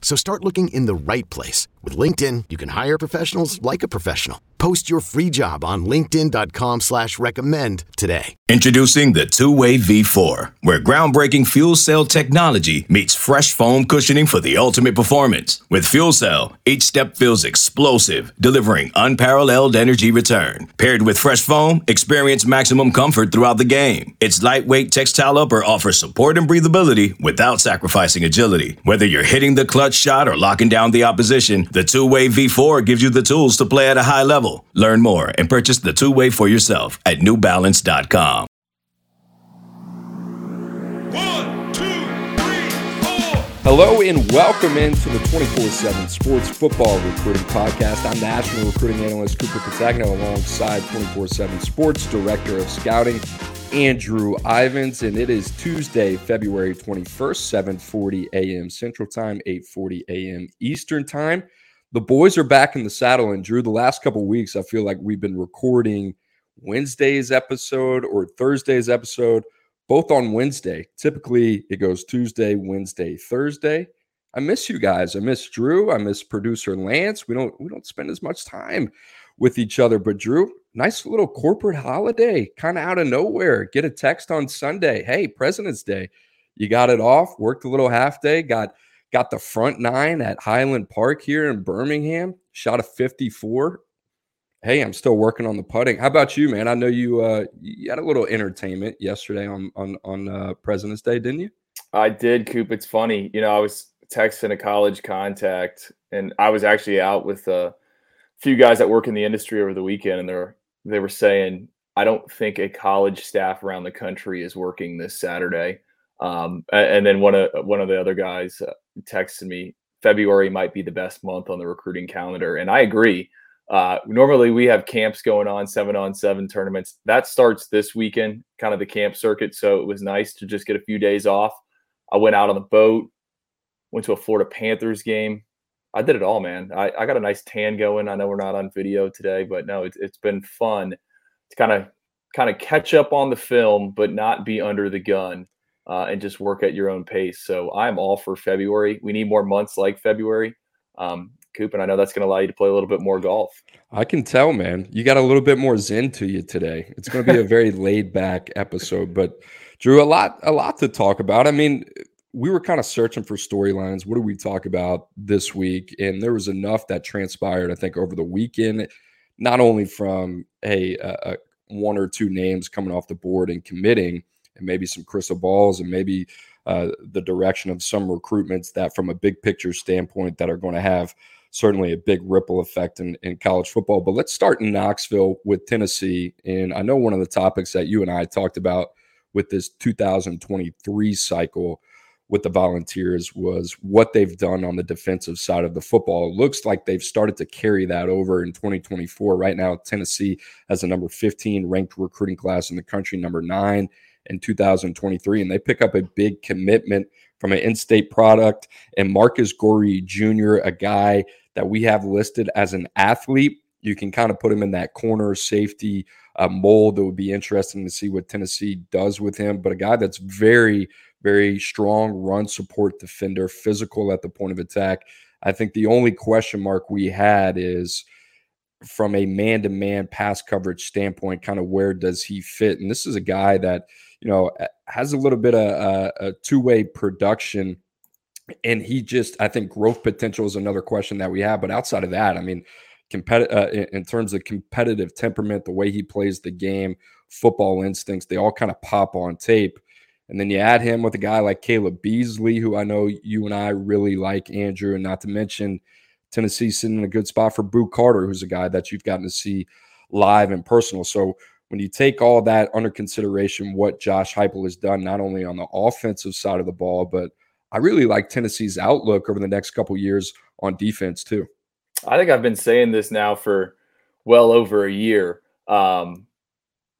So start looking in the right place. With LinkedIn, you can hire professionals like a professional. Post your free job on linkedin.com slash recommend today. Introducing the two-way V4, where groundbreaking fuel cell technology meets fresh foam cushioning for the ultimate performance. With fuel cell, each step feels explosive, delivering unparalleled energy return. Paired with fresh foam, experience maximum comfort throughout the game. Its lightweight textile upper offers support and breathability without sacrificing agility. Whether you're hitting the clutch shot or locking down the opposition, the two-way V4 gives you the tools to play at a high level. Learn more and purchase the two-way for yourself at newbalance.com. Hello and welcome into the 24-7 Sports Football Recruiting Podcast. I'm National Recruiting Analyst Cooper Petagna alongside 24-7 Sports Director of Scouting Andrew Ivins, and it is Tuesday, February 21st, 7:40 a.m. Central Time, 8:40 a.m. Eastern Time. The boys are back in the saddle, and Drew. The last couple weeks, I feel like we've been recording Wednesday's episode or Thursday's episode, both on Wednesday. Typically, it goes Tuesday, Wednesday, Thursday. I miss you guys. I miss Drew. I miss producer Lance. We don't we don't spend as much time with each other. But Drew, nice little corporate holiday, kind of out of nowhere. Get a text on Sunday. Hey, President's Day. You got it off, worked a little half day, got got the front nine at Highland Park here in Birmingham, shot a 54. Hey, I'm still working on the putting. How about you, man? I know you uh you had a little entertainment yesterday on on on uh, President's Day, didn't you? I did, Coop. It's funny. You know, I was texting a college contact and I was actually out with a few guys that work in the industry over the weekend and they're they were saying, I don't think a college staff around the country is working this Saturday. Um, and, then one of one of the other guys uh, texted me, February might be the best month on the recruiting calendar, and I agree. Uh, normally we have camps going on, seven on seven tournaments. That starts this weekend, kind of the camp circuit. So it was nice to just get a few days off. I went out on the boat, went to a Florida Panthers game. I did it all, man. I, I got a nice tan going. I know we're not on video today, but no, it's, it's been fun to kind of kind of catch up on the film, but not be under the gun uh, and just work at your own pace. So I'm all for February. We need more months like February. Um, Coop, and I know that's going to allow you to play a little bit more golf. I can tell, man. You got a little bit more zen to you today. It's going to be a very laid back episode, but Drew, a lot, a lot to talk about. I mean, we were kind of searching for storylines. What do we talk about this week? And there was enough that transpired, I think, over the weekend, not only from hey, uh, one or two names coming off the board and committing, and maybe some crystal balls, and maybe uh, the direction of some recruitments that, from a big picture standpoint, that are going to have certainly a big ripple effect in, in college football. But let's start in Knoxville with Tennessee. And I know one of the topics that you and I talked about with this 2023 cycle with the Volunteers was what they've done on the defensive side of the football. It looks like they've started to carry that over in 2024. Right now, Tennessee has a number 15 ranked recruiting class in the country, number nine in 2023, and they pick up a big commitment from an in-state product and Marcus Goree Jr., a guy that we have listed as an athlete. You can kind of put him in that corner safety uh, mold. That would be interesting to see what Tennessee does with him. But a guy that's very very strong run support defender, physical at the point of attack. I think the only question mark we had is from a man to man pass coverage standpoint, kind of where does he fit? And this is a guy that, you know, has a little bit of a, a two way production. And he just, I think growth potential is another question that we have. But outside of that, I mean, competitive uh, in, in terms of competitive temperament, the way he plays the game, football instincts, they all kind of pop on tape. And then you add him with a guy like Caleb Beasley, who I know you and I really like, Andrew, and not to mention Tennessee sitting in a good spot for Boo Carter, who's a guy that you've gotten to see live and personal. So when you take all that under consideration, what Josh Heupel has done, not only on the offensive side of the ball, but I really like Tennessee's outlook over the next couple years on defense too. I think I've been saying this now for well over a year. Um,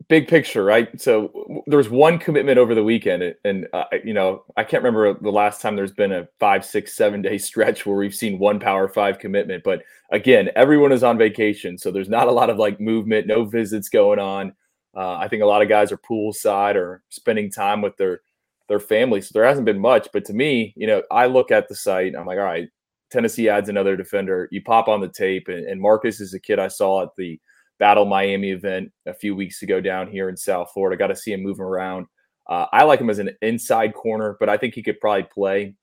big picture, right? So w- there was one commitment over the weekend, and uh, you know I can't remember the last time there's been a five, six, seven day stretch where we've seen one Power Five commitment. But again, everyone is on vacation, so there's not a lot of like movement, no visits going on. Uh, I think a lot of guys are poolside or spending time with their their family. So there hasn't been much. But to me, you know, I look at the site, I'm like, all right, Tennessee adds another defender. You pop on the tape, and, and Marcus is a kid I saw at the Battle Miami event a few weeks ago down here in South Florida. Got to see him moving around. Uh, I like him as an inside corner, but I think he could probably play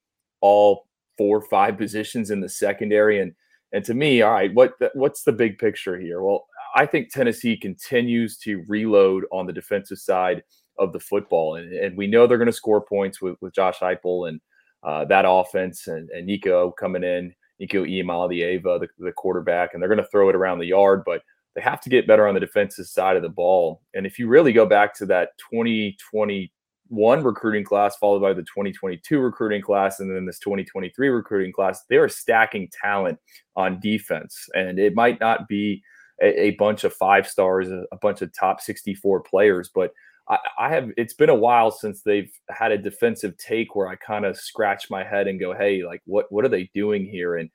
all four, or five positions in the secondary. And and to me, all right, what what's the big picture here? Well, I think Tennessee continues to reload on the defensive side of the football, and, and we know they're going to score points with with Josh Heupel and uh, that offense and, and Nico coming in, Nico Iamaleava, the, the quarterback, and they're going to throw it around the yard, but they have to get better on the defensive side of the ball. And if you really go back to that 2021 recruiting class, followed by the 2022 recruiting class, and then this 2023 recruiting class, they are stacking talent on defense. And it might not be a, a bunch of five stars, a, a bunch of top 64 players, but I, I, have it's been a while since they've had a defensive take where I kind of scratch my head and go, hey, like what what are they doing here? And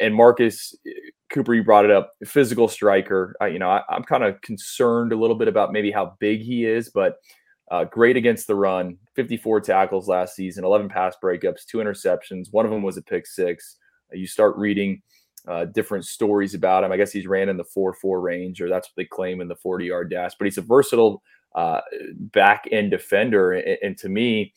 and Marcus Cooper, you brought it up, physical striker. I, you know, I, am kind of concerned a little bit about maybe how big he is, but uh, great against the run. 54 tackles last season, 11 pass breakups, two interceptions. One of them was a pick six. You start reading uh, different stories about him. I guess he's ran in the 4 4 range, or that's what they claim in the 40 yard dash, but he's a versatile uh, back end defender. And, and to me,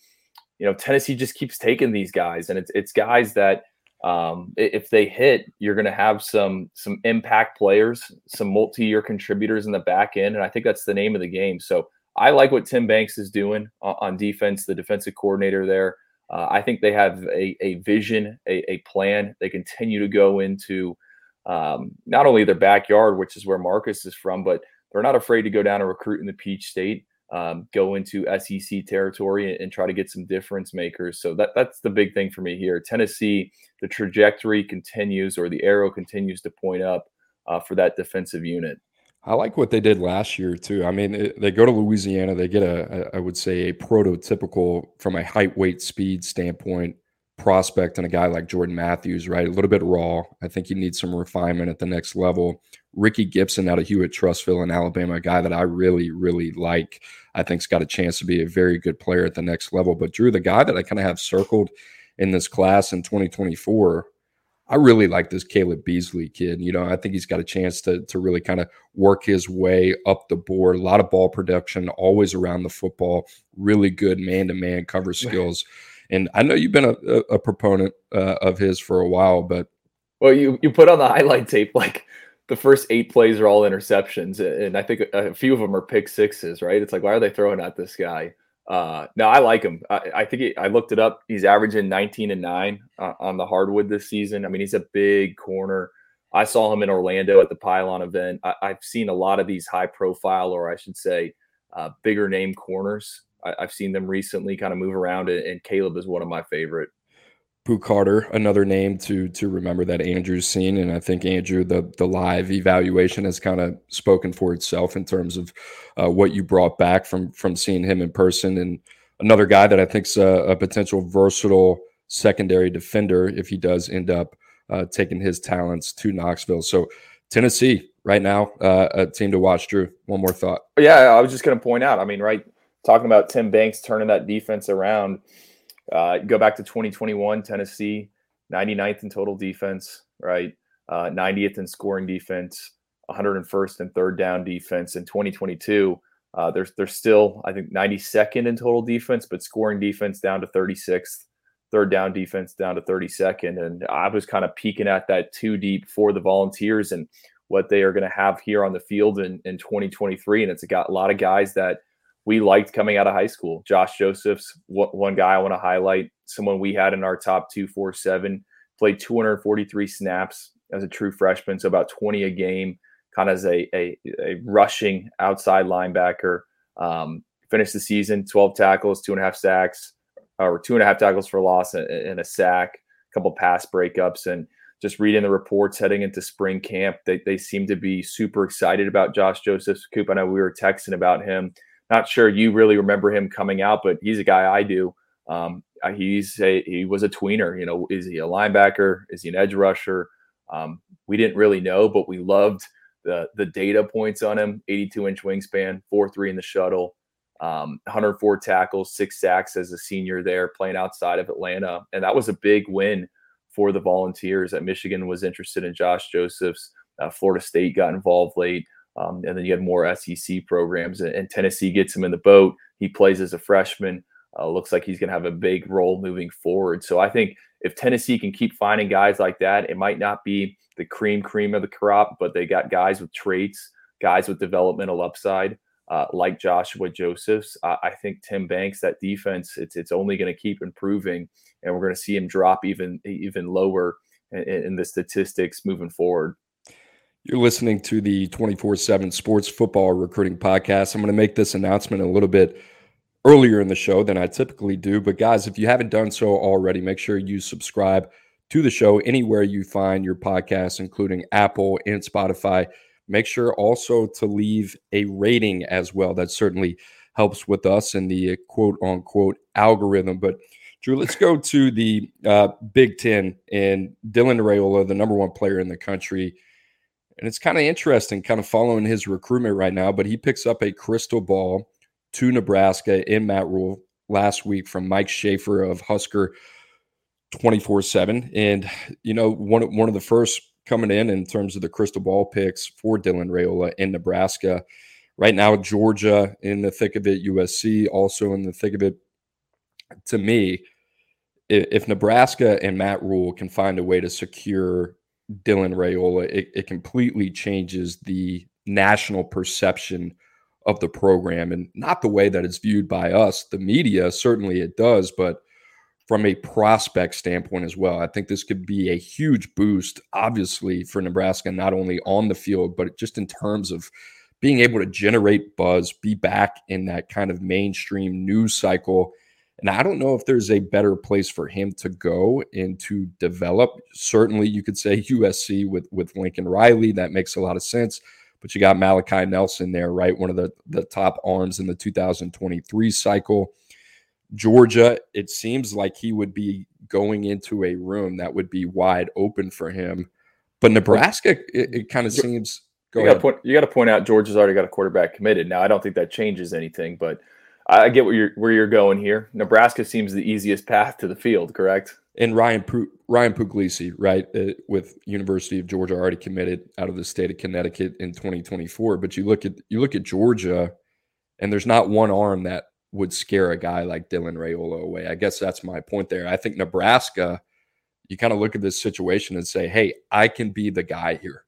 you know, Tennessee just keeps taking these guys, and it's, it's guys that um, if they hit, you're going to have some some impact players, some multi-year contributors in the back end, and I think that's the name of the game. So I like what Tim Banks is doing on defense, the defensive coordinator there. Uh, I think they have a, a vision, a, a, plan. They continue to go into um, not only their backyard, which is where Marcus is from, but they're not afraid to go down and recruit in the Peach State um, go into SEC territory and, and, try to get some difference makers. So that that's the big thing for me here. Tennessee, the trajectory continues or the arrow continues to point up uh, for that defensive unit. I like what they did last year too. I mean, they go to Louisiana, they get a, a, I would say, a prototypical from a height, weight, speed standpoint prospect and a guy like Jordan Matthews, right? A little bit raw. I think he needs some refinement at the next level. Ricky Gibson out of Hewitt-Trussville in Alabama, a guy that I really, really like. I think's got a chance to be a very good player at the next level. But Drew, the guy that I kind of have circled in this class in 2024, I really like this Caleb Beasley kid. You know, I think he's got a chance to to really kind of work his way up the board. A lot of ball production, always around the football. Really good man to man cover skills. And I know you've been a, a proponent uh, of his for a while, but well, you you put on the highlight tape like the first eight plays are all interceptions, and I think a, few of them are pick sixes. Right? It's like why are they throwing at this guy? Uh, no, I like him. I, I think he, I looked it up. He's averaging 19 and nine uh, on the hardwood this season. I mean, he's a big corner. I saw him in Orlando at the Pylon event. I, have seen a lot of these high profile, or I should say, uh, bigger name corners I, have seen them recently kind of move around, and Caleb is one of my favorite. Boo Carter, another name to to remember that Andrew's seen, and I think Andrew, the the live evaluation has kind of spoken for itself in terms of uh, what you brought back from from seeing him in person, and another guy that I think's a, a potential versatile secondary defender if he does end up uh, taking his talents to Knoxville. So Tennessee right now, uh, a team to watch. Drew, one more thought. Yeah, I was just going to point out. I mean, right talking about Tim Banks turning that defense around. Uh, go back to 2021, Tennessee, 99th in total defense, right? Uh, 90th in scoring defense, 101st in third down defense. In 2022, uh, there's there's still I think 92nd in total defense, but scoring defense down to 36th, third down defense down to 32nd. And I was kind of peeking at that too deep for the Volunteers and what they are going to have here on the field in, in 2023. And it's got a lot of guys that we liked coming out of high school. Josh Josephs, one guy I want to highlight, someone we had in our top 247, played 243 snaps as a true freshman, so about 20 a game, kind of as a, a, a rushing outside linebacker. Um, finished the season 12 tackles, two and a half sacks, or two and a half tackles for loss and, and a sack, a couple pass breakups. And just reading the reports heading into spring camp, they, they seem to be super excited about Josh Josephs. Coop, I know we were texting about him. Not sure you really remember him coming out, but he's a guy I do. Um, he's a he was a tweener. You know, is he a linebacker? Is he an edge rusher? Um, we didn't really know, but we loved the the data points on him. 82 inch wingspan, four three in the shuttle, um, 104 tackles, six sacks as a senior there, playing outside of Atlanta, and that was a big win for the Volunteers. That Michigan was interested in Josh Josephs. Uh, Florida State got involved late. Um, and then you have more SEC programs, and, Tennessee gets him in the boat. He plays as a freshman. Uh, looks like he's going to have a big role moving forward. So I think if Tennessee can keep finding guys like that, it might not be the cream cream of the crop, but they got guys with traits, guys with developmental upside, uh, like Joshua Josephs. I think Tim Banks, that defense, it's it's only going to keep improving, and we're going to see him drop even even lower in, in the statistics moving forward. You're listening to the 24 7 Sports Football Recruiting Podcast. I'm going to make this announcement a little bit earlier in the show than I typically do. But guys, if you haven't done so already, make sure you subscribe to the show anywhere you find your podcasts, including Apple and Spotify. Make sure also to leave a rating as well. That certainly helps with us in the quote unquote algorithm. But Drew, let's go to the uh, Big Ten and Dylan Raiola, the number one player in the country. And it's kind of interesting, kind of following his recruitment right now, but he picks up a crystal ball to Nebraska in Matt Rhule last week from Mike Schaefer of Husker 24 7. And, you know, one, one of the first coming in in terms of the crystal ball picks for Dylan Raiola in Nebraska. Right now, Georgia in the thick of it, USC also in the thick of it. To me, if Nebraska and Matt Rhule can find a way to secure Dylan Raiola, it, it completely changes the national perception of the program and not the way that it's viewed by us, the media. Certainly it does, but from a prospect standpoint as well. I think this could be a huge boost, obviously, for Nebraska, not only on the field, but just in terms of being able to generate buzz, be back in that kind of mainstream news cycle. And I don't know if there's a better place for him to go and to develop. Certainly, you could say USC with with Lincoln Riley. That makes a lot of sense but you got Malachi Nelson there, right? One of the, the top arms in the 2023 cycle. Georgia, it seems like he would be going into a room that would be wide open for him. But Nebraska, it, it kind of seems. Go you point. You got to point out Georgia's already got a quarterback committed. Now, I don't think that changes anything, but I get where you're where you're going here. Nebraska seems the easiest path to the field, correct? and Ryan Ryan Puglisi, right, uh, with University of Georgia already committed out of the state of Connecticut in 2024. But you look at you look at Georgia, and there's not one arm that would scare a guy like Dylan Raiola away. I guess that's my point there. I think Nebraska, you kind of look at this situation and say, hey, I can be the guy here.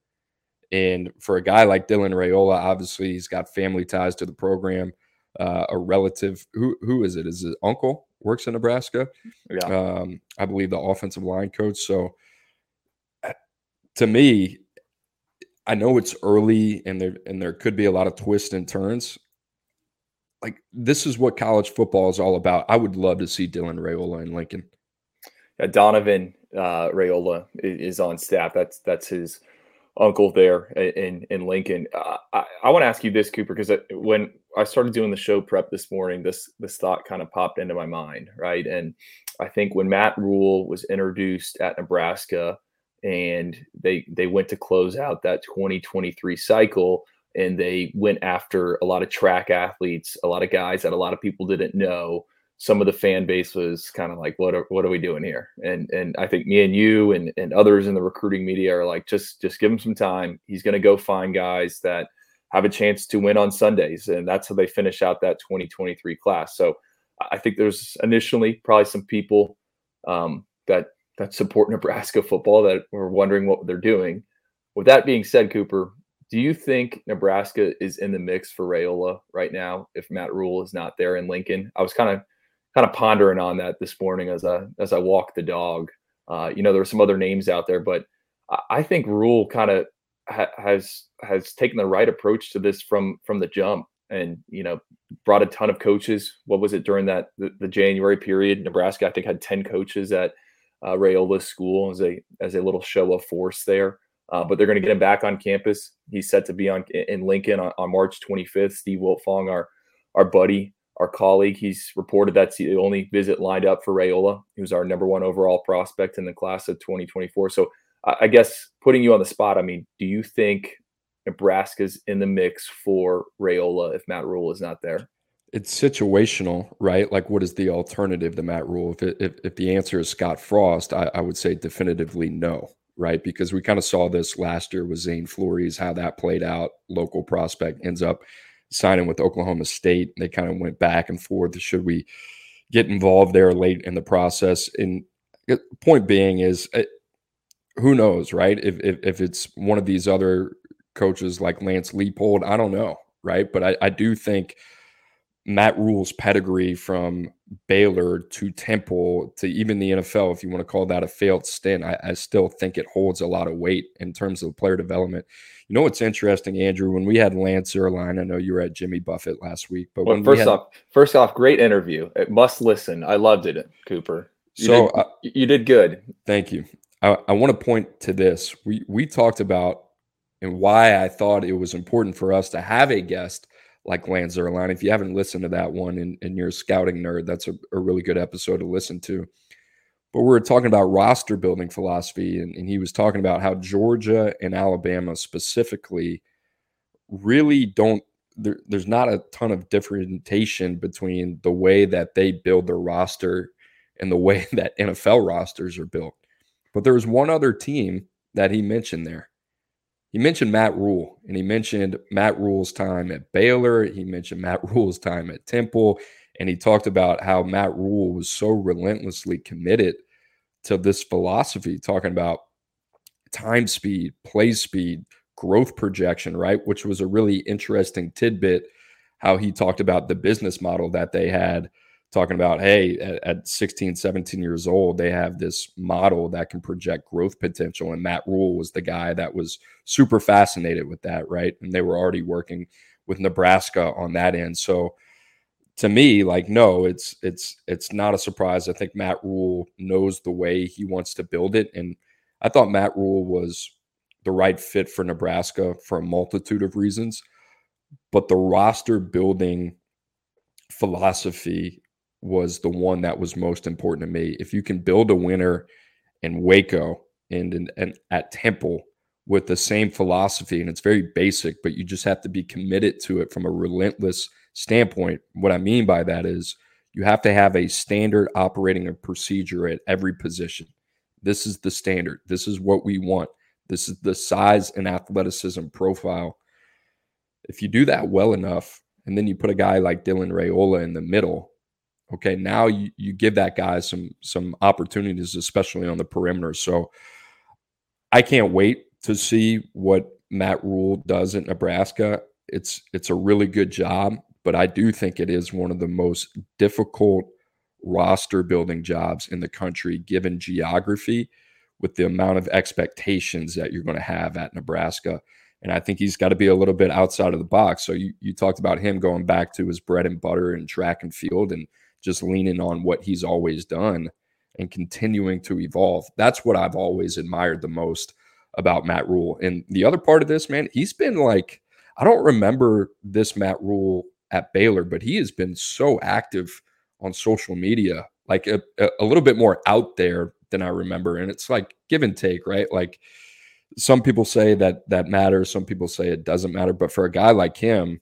And for a guy like Dylan Raiola, obviously he's got family ties to the program. Uh, a relative, who who is it? Is it uncle? works in Nebraska. Yeah. Um, I believe the offensive line coach. So uh, to me, I know it's early and there and there could be a lot of twists and turns. Like this is what college football is all about. I would love to see Dylan Raiola in Lincoln. Yeah, Donovan uh, Raiola is on staff. That's that's his uncle there in in Lincoln. Uh, I, I want to ask you this, Cooper, because when I started doing the show prep this morning, this this thought kind of popped into my mind, right? And I think when Matt Rhule was introduced at Nebraska, and they they went to close out that 2023 cycle, and they went after a lot of track athletes, a lot of guys that a lot of people didn't know some of the fan base was kind of like, what are, what are we doing here? And and I think me and you and, and others in the recruiting media are like, just just give him some time. He's to go find guys that have a chance to win on Sundays, and that's how they finish out that 2023 class. So I think there's initially probably some people um, that that support Nebraska football that are wondering what they're doing. With that being said, Cooper, do you think Nebraska is in the mix for Raiola right now if Matt Rhule is not there in Lincoln? I was kind of kind of pondering on that this morning as I as I walked the dog. Uh, you know, there are some other names out there, but I think Rhule kind of ha- has has taken the right approach to this from from the jump, and you know, brought a ton of coaches. What was it during that the, the January period? Nebraska, I think, had ten coaches at uh, Raiola's school as a as a little show of force there. Uh, but they're going to get him back on campus. He's set to be on in Lincoln on, on March 25th. Steve Wiltfong, our our buddy, our colleague, he's reported that's the only visit lined up for Raiola, who's our number one overall prospect in the class of 2024. So I guess putting you on the spot, I mean, do you think Nebraska's in the mix for Raiola if Matt Rhule is not there? It's situational, right? Like, what is the alternative to Matt Rhule? If, it, if, if the answer is Scott Frost, I, I would say definitively no, right? Because we kind of saw this last year with Zane Flores, how that played out. Local prospect ends up signing with Oklahoma State. They kind of went back and forth. Should we get involved there late in the process? And uh, point being is, uh, who knows, right? If, if, if it's one of these other coaches like Lance Leipold. I don't know, right? But I, I do think Matt Rhule's pedigree from Baylor to Temple to even the NFL, if you want to call that a failed stint, I, I still think it holds a lot of weight in terms of player development. You know what's interesting, Andrew? When we had Lance Zierlein, I know you were at Jimmy Buffett last week, but well, when first had, off, first off, great interview. It must listen. I loved it, Cooper. You so did, uh, you did good. Thank you. I, I want to point to this. We we talked about and why I thought it was important for us to have a guest like Lance Zierlein. If you haven't listened to that one and, and you're a scouting nerd, that's a, a, really good episode to listen to. But we were talking about roster building philosophy, and, and he was talking about how Georgia and Alabama specifically really don't. There, there's not a ton of differentiation between the way that they build their roster and the way that NFL rosters are built. But there was one other team that he mentioned there, he mentioned Matt Rhule, and he mentioned Matt Rhule's time at Baylor. He mentioned Matt Rhule's time at Temple. And he talked about how Matt Rhule was so relentlessly committed to this philosophy, talking about time speed, play speed, growth projection, right? Which was a really interesting tidbit how he talked about the business model that they had talking about hey at, at, 16 17 years old they have this model that can project growth potential. And matt rhule was the guy that was super fascinated with that right? And they were already working with nebraska on that end. So to me like no it's it's it's not a surprise. I think matt rhule knows the way he wants to build it. And i thought matt rhule was the right fit for nebraska for a multitude of reasons. But the roster building philosophy was the one that was most important to me. If you can build a winner in Waco and, and, and at Temple with the same philosophy, and it's very basic, but you just have to be committed to it from a relentless standpoint. What I mean by that is you have to have a standard operating procedure at every position. This is the standard. This is what we want. This is the size and athleticism profile. If you do that well enough, and then you put a guy like Dylan Raiola in the middle, Okay, now you, you give that guy some some opportunities, especially on the perimeter. So I can't wait to see what Matt Rhule does at Nebraska. It's it's a really good job, but I do think it is one of the most difficult roster building jobs in the country given geography with the amount of expectations that you're going to have at Nebraska. And I think he's got to be a little bit outside of the box. So you, you talked about him going back to his bread and butter and track and field and just leaning on what he's always done and continuing to evolve. That's what I've always admired the most about Matt Rhule. And the other part of this, man, he's been like, I don't remember this Matt Rhule at Baylor, but he has been so active on social media, like a, a little bit more out there than I remember. And it's like give and take, right? Like some people say that that matters, some people say it doesn't matter. But for a guy like him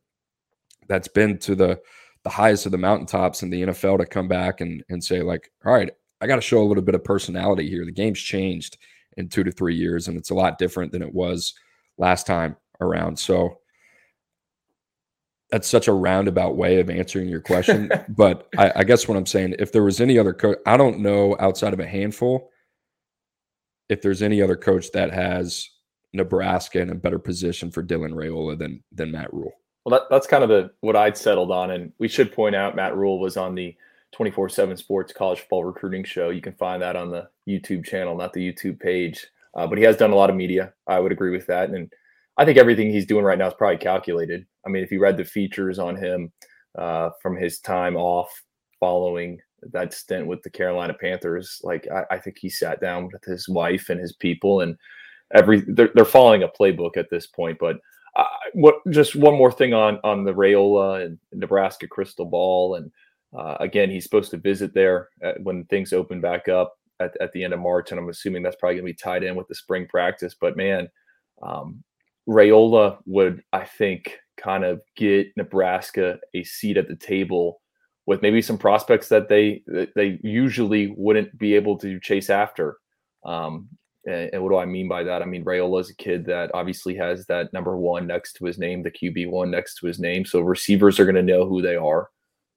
that's been to the the highest of the mountaintops in the NFL to come back and and say like, all right, I got to show a little bit of personality here. The game's changed in two to three years, and it's a lot different than it was last time around. So that's such a roundabout way of answering your question. but I, I, guess what I'm saying, if there was any other coach, I don't know outside of a handful, if there's any other coach that has Nebraska in a better position for Dylan Raiola than than Matt Rhule. Well, that, that's kind of the what I'd settled on, and we should point out Matt Rhule was on the 24/7 Sports College Football Recruiting Show. You can find that on the YouTube channel, not the YouTube page. Uh, but he has done a lot of media. I would agree with that, and I think everything he's doing right now is probably calculated. I mean, if you read the features on him uh, from his time off following that stint with the Carolina Panthers, like I, I think he sat down with his wife and his people, and every they're, they're following a playbook at this point. But uh, what just one more thing on on the Raiola and Nebraska crystal ball, and uh, again, he's supposed to visit there at, when things open back up at, at the end of March, and I'm assuming that's probably going to be tied in with the spring practice. But man, um, Raiola would, I think, kind of get Nebraska a seat at the table with maybe some prospects that they that they usually wouldn't be able to chase after. Um, and, and, what do I mean by that? I mean Raiola is a kid that obviously has that number one next to his name, the QB one next to his name. So receivers are going to know who they are,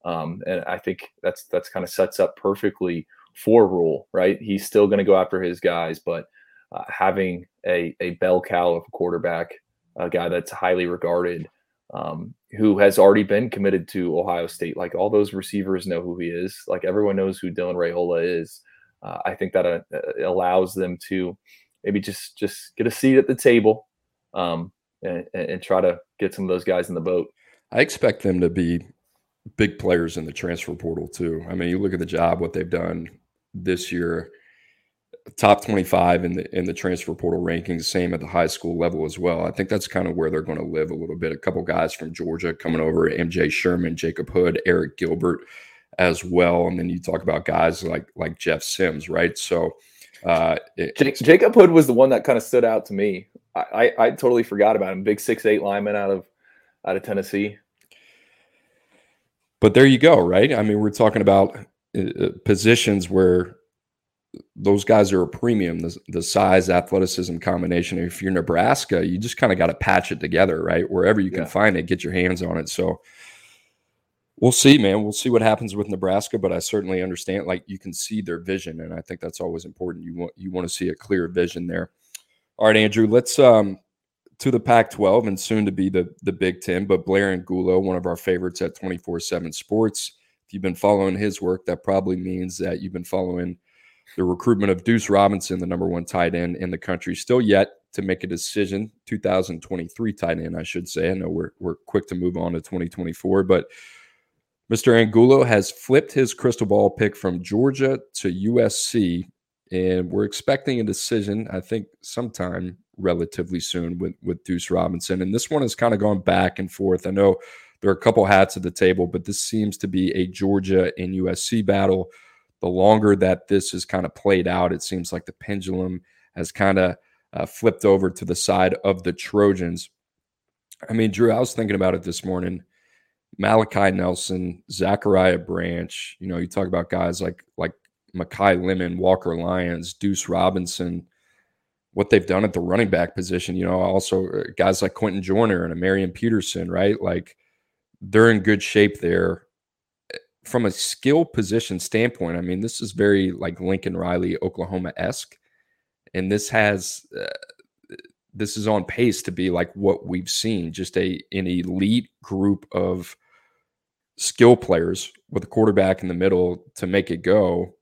um, and I think that's that's kind of sets up perfectly for Rhule, Right, he's still going to go after his guys, but uh, having a a bell cow of a quarterback, a guy that's highly regarded um, who has already been committed to Ohio State. Like all those receivers know who he is. Like everyone knows who Dylan Raiola is. Uh, I think that uh, uh, allows them to maybe just just get a seat at the table um, and, and try to get some of those guys in the boat. I expect them to be big players in the transfer portal too. I mean, you look at the job what they've done this year top 25 in the in the transfer portal rankings same at the high school level as well i think that's kind of where they're going to live a little bit a couple guys from georgia coming over mj sherman jacob hood Arik gilbert as well and then you talk about guys like like jeff sims right so uh it, jacob hood was the one that kind of stood out to me I, I, I totally forgot about him big six eight lineman out of out of tennessee but there you go right i mean we're talking about uh, uh positions where those guys are a premium. The, the size, athleticism combination. If you're Nebraska, you just kind of got to patch it together, right? Wherever you can yeah. find it, get your hands on it. So we'll see, man. We'll see what happens with Nebraska, but I certainly understand. Like you can see their vision, and I think that's always important. You want you want to see a clear vision there. All right, Andrew. Let's um to the Pac-12 and soon to be the the Big Ten. But Blair Angulo, one of our favorites at 24/7 Sports. If you've been following his work, that probably means that you've been following the recruitment of Deuce Robinson, the number one tight end in the country, still yet to make a decision. 2023 tight end, I should say. I know we're we're quick to move on to 2024, but Mr. Angulo has flipped his crystal ball pick from Georgia to USC, and we're expecting a decision. I think sometime relatively soon with with Deuce Robinson, and this one has kind of gone back and forth. I know there are a couple hats at the table, but this seems to be a Georgia and USC battle the longer that this is kind of played out, it seems like the pendulum has kind of uh, flipped over to the side of the Trojans. I mean, Drew, I was thinking about it this morning. Malachi Nelson, Zachariah Branch, you know, you talk about guys like like Makai Lemon, Walker Lyons, Deuce Robinson, what they've done at the running back position. You know, also uh, guys like Quentin Joyner and Marion Peterson, right? Like they're in good shape there from a skill position standpoint, I mean, this is very like Lincoln Riley, Oklahoma esque, and this has uh, this is on pace to be like what we've seen, just a an elite group of skill players with a quarterback in the middle to make it go.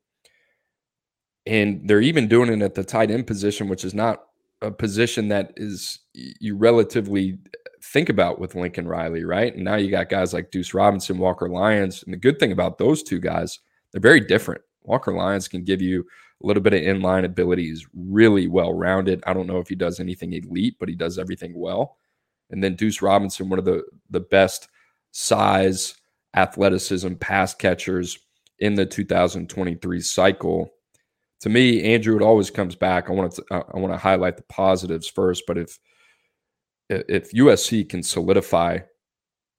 And they're even doing it at the tight end position, which is not a position that is you relatively uh, think about with Lincoln Riley, right? And now you got guys like Deuce Robinson, Walker Lyons. And the good thing about those two guys, they're very different. Walker Lyons can give you a little bit of inline ability. He's really well rounded. I don't know if he does anything elite, but he does everything well. And then Deuce Robinson, one of the the best size, athleticism pass catchers in the 2023 cycle. To me, Andrew, it always comes back. I want to uh, I want to highlight the positives first, but if if USC can solidify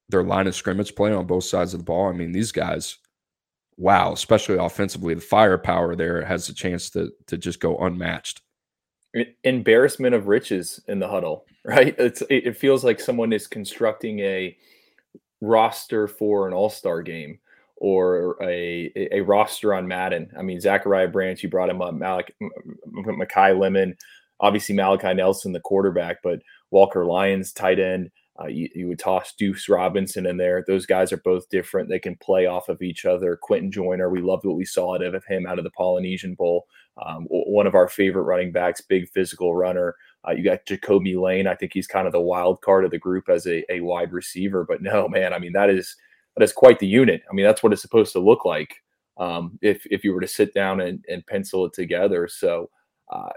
their line of scrimmage play on both sides of the ball, I mean, these guys, wow, especially offensively, the firepower there has a chance to to just go unmatched. Embarrassment of riches in the huddle, right? It's it feels like someone is constructing a roster for an all-star game or a, a roster on Madden. I mean, Zachariah Branch, you brought him up, Malik, Makai Lemon, obviously Malachi Nelson, the quarterback, but Walker Lyons, tight end. Uh, you, you, would toss Deuce Robinson in there. Those guys are both different. They can play off of each other. Quentin Joyner, we loved what we saw out of him out of the Polynesian Bowl. Um, one of our favorite running backs, big physical runner. Uh, you got Jacoby Lane. I think he's kind of the wild card of the group as a, a wide receiver. But no, man, I mean that is that is quite the unit. I mean that's what it's supposed to look like. um, if if you were to sit down and, and pencil it together. So, uh,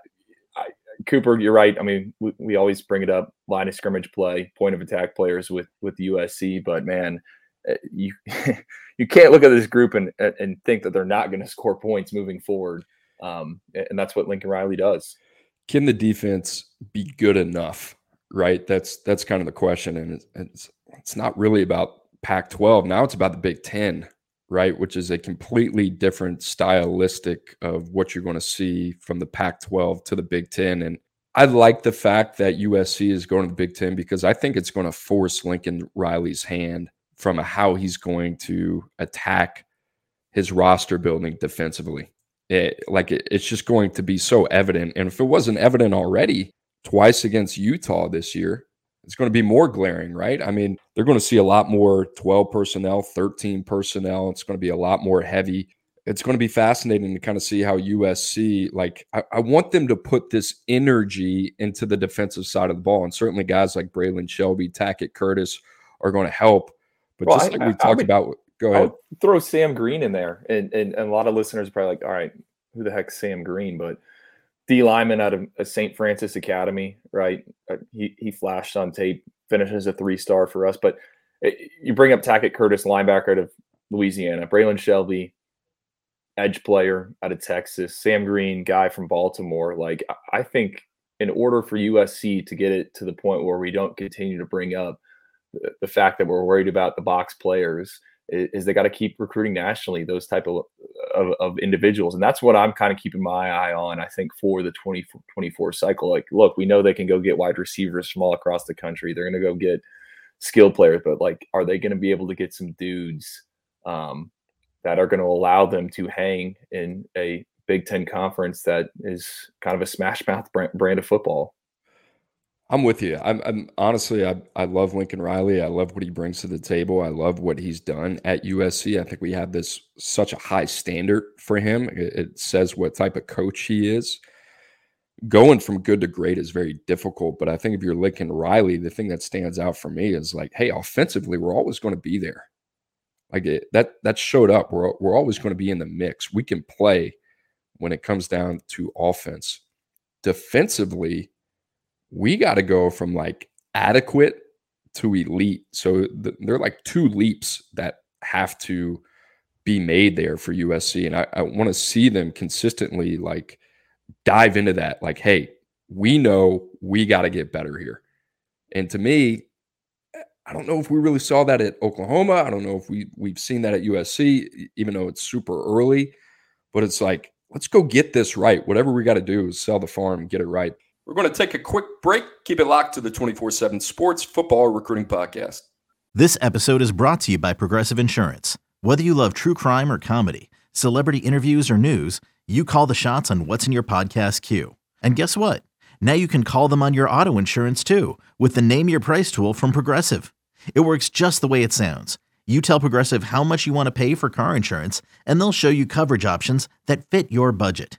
I, Cooper, you're right. I mean, we, we always bring it up: line of scrimmage play, point of attack players with with USC. But man, eh, you you can't look at this group and and think that they're not going to score points moving forward. Um, and that's what Lincoln Riley does. Can the defense be good enough? Right. That's that's kind of the question, and it's it's, it's not really about Pac-12. Now it's about the Big Ten right? Which is a completely different stylistic of what you're going to see from the Pac 12 to the Big Ten. And I like the fact that USC is going to the Big Ten because I think it's going to force Lincoln Riley's hand from how he's going to attack his roster building defensively. It, like it, it's just going to be so evident. And if it wasn't evident already twice against Utah this year, it's going to be more glaring, right? I mean, they're going to see a lot more 12 personnel, 13 personnel. It's going to be a lot more heavy. It's going to be fascinating to kind of see how USC, like, I, I want them to put this energy into the defensive side of the ball. And certainly guys like Braylon Shelby, Tackett Curtis are going to help. But well, just like I, we talked about, go ahead. throw Sam Green in there. And, and, and a lot of listeners are probably like, all right, who the heck's Sam Green? But D Lyman out of St. Francis Academy, right? Uh, he he flashed on tape, finishes a three star for us. But eh, you bring up Tackett Curtis, linebacker out of Louisiana, Braylon Shelby, edge player out of Texas, Sam Green, guy from Baltimore. Like I think in order for USC to get it to the point where we don't continue to bring up the fact that we're worried about the box players is they got to keep recruiting nationally those type of, of, of individuals. And that's what i'm kind of keeping my eye on i think for the 2024 cycle. Like look we know they can go get wide receivers from all across the country. They're going to go get skilled players but like are they going to be able to get some dudes um, that are going to allow them to hang in a big ten conference that is kind of a smash mouth brand of football I'm with you. I'm, I'm, honestly, I, I love Lincoln Riley. I love what he brings to the table. I love what he's done at USC. I think we have this such a high standard for him. It, it says what type of coach he is. Going from good to great is very difficult, but I think if you're Lincoln Riley, the thing that stands out for me is like, hey, offensively, we're always going to be there. Like it, that that showed up. We're we're always going to be in the mix. We can play when it comes down to offense. Defensively, we got to go from like adequate to elite. So the, there are like two leaps that have to be made there for USC. And I, I want to see them consistently like dive into that. Like, hey, we know we got to get better here. And to me, I don't know if we really saw that at Oklahoma. I don't know if we we've seen that at USC, even though it's super early. But it's like, let's go get this right. Whatever we got to do is sell the farm get it right. We're going to take a quick break. Keep it locked to the 24 7 Sports Football Recruiting Podcast. This episode is brought to you by Progressive Insurance. Whether you love true crime or comedy, celebrity interviews or news, you call the shots on What's in Your Podcast queue. And guess what? Now you can call them on your auto insurance too with the Name Your Price tool from Progressive. It works just the way it sounds. You tell Progressive how much you want to pay for car insurance, and they'll show you coverage options that fit your budget.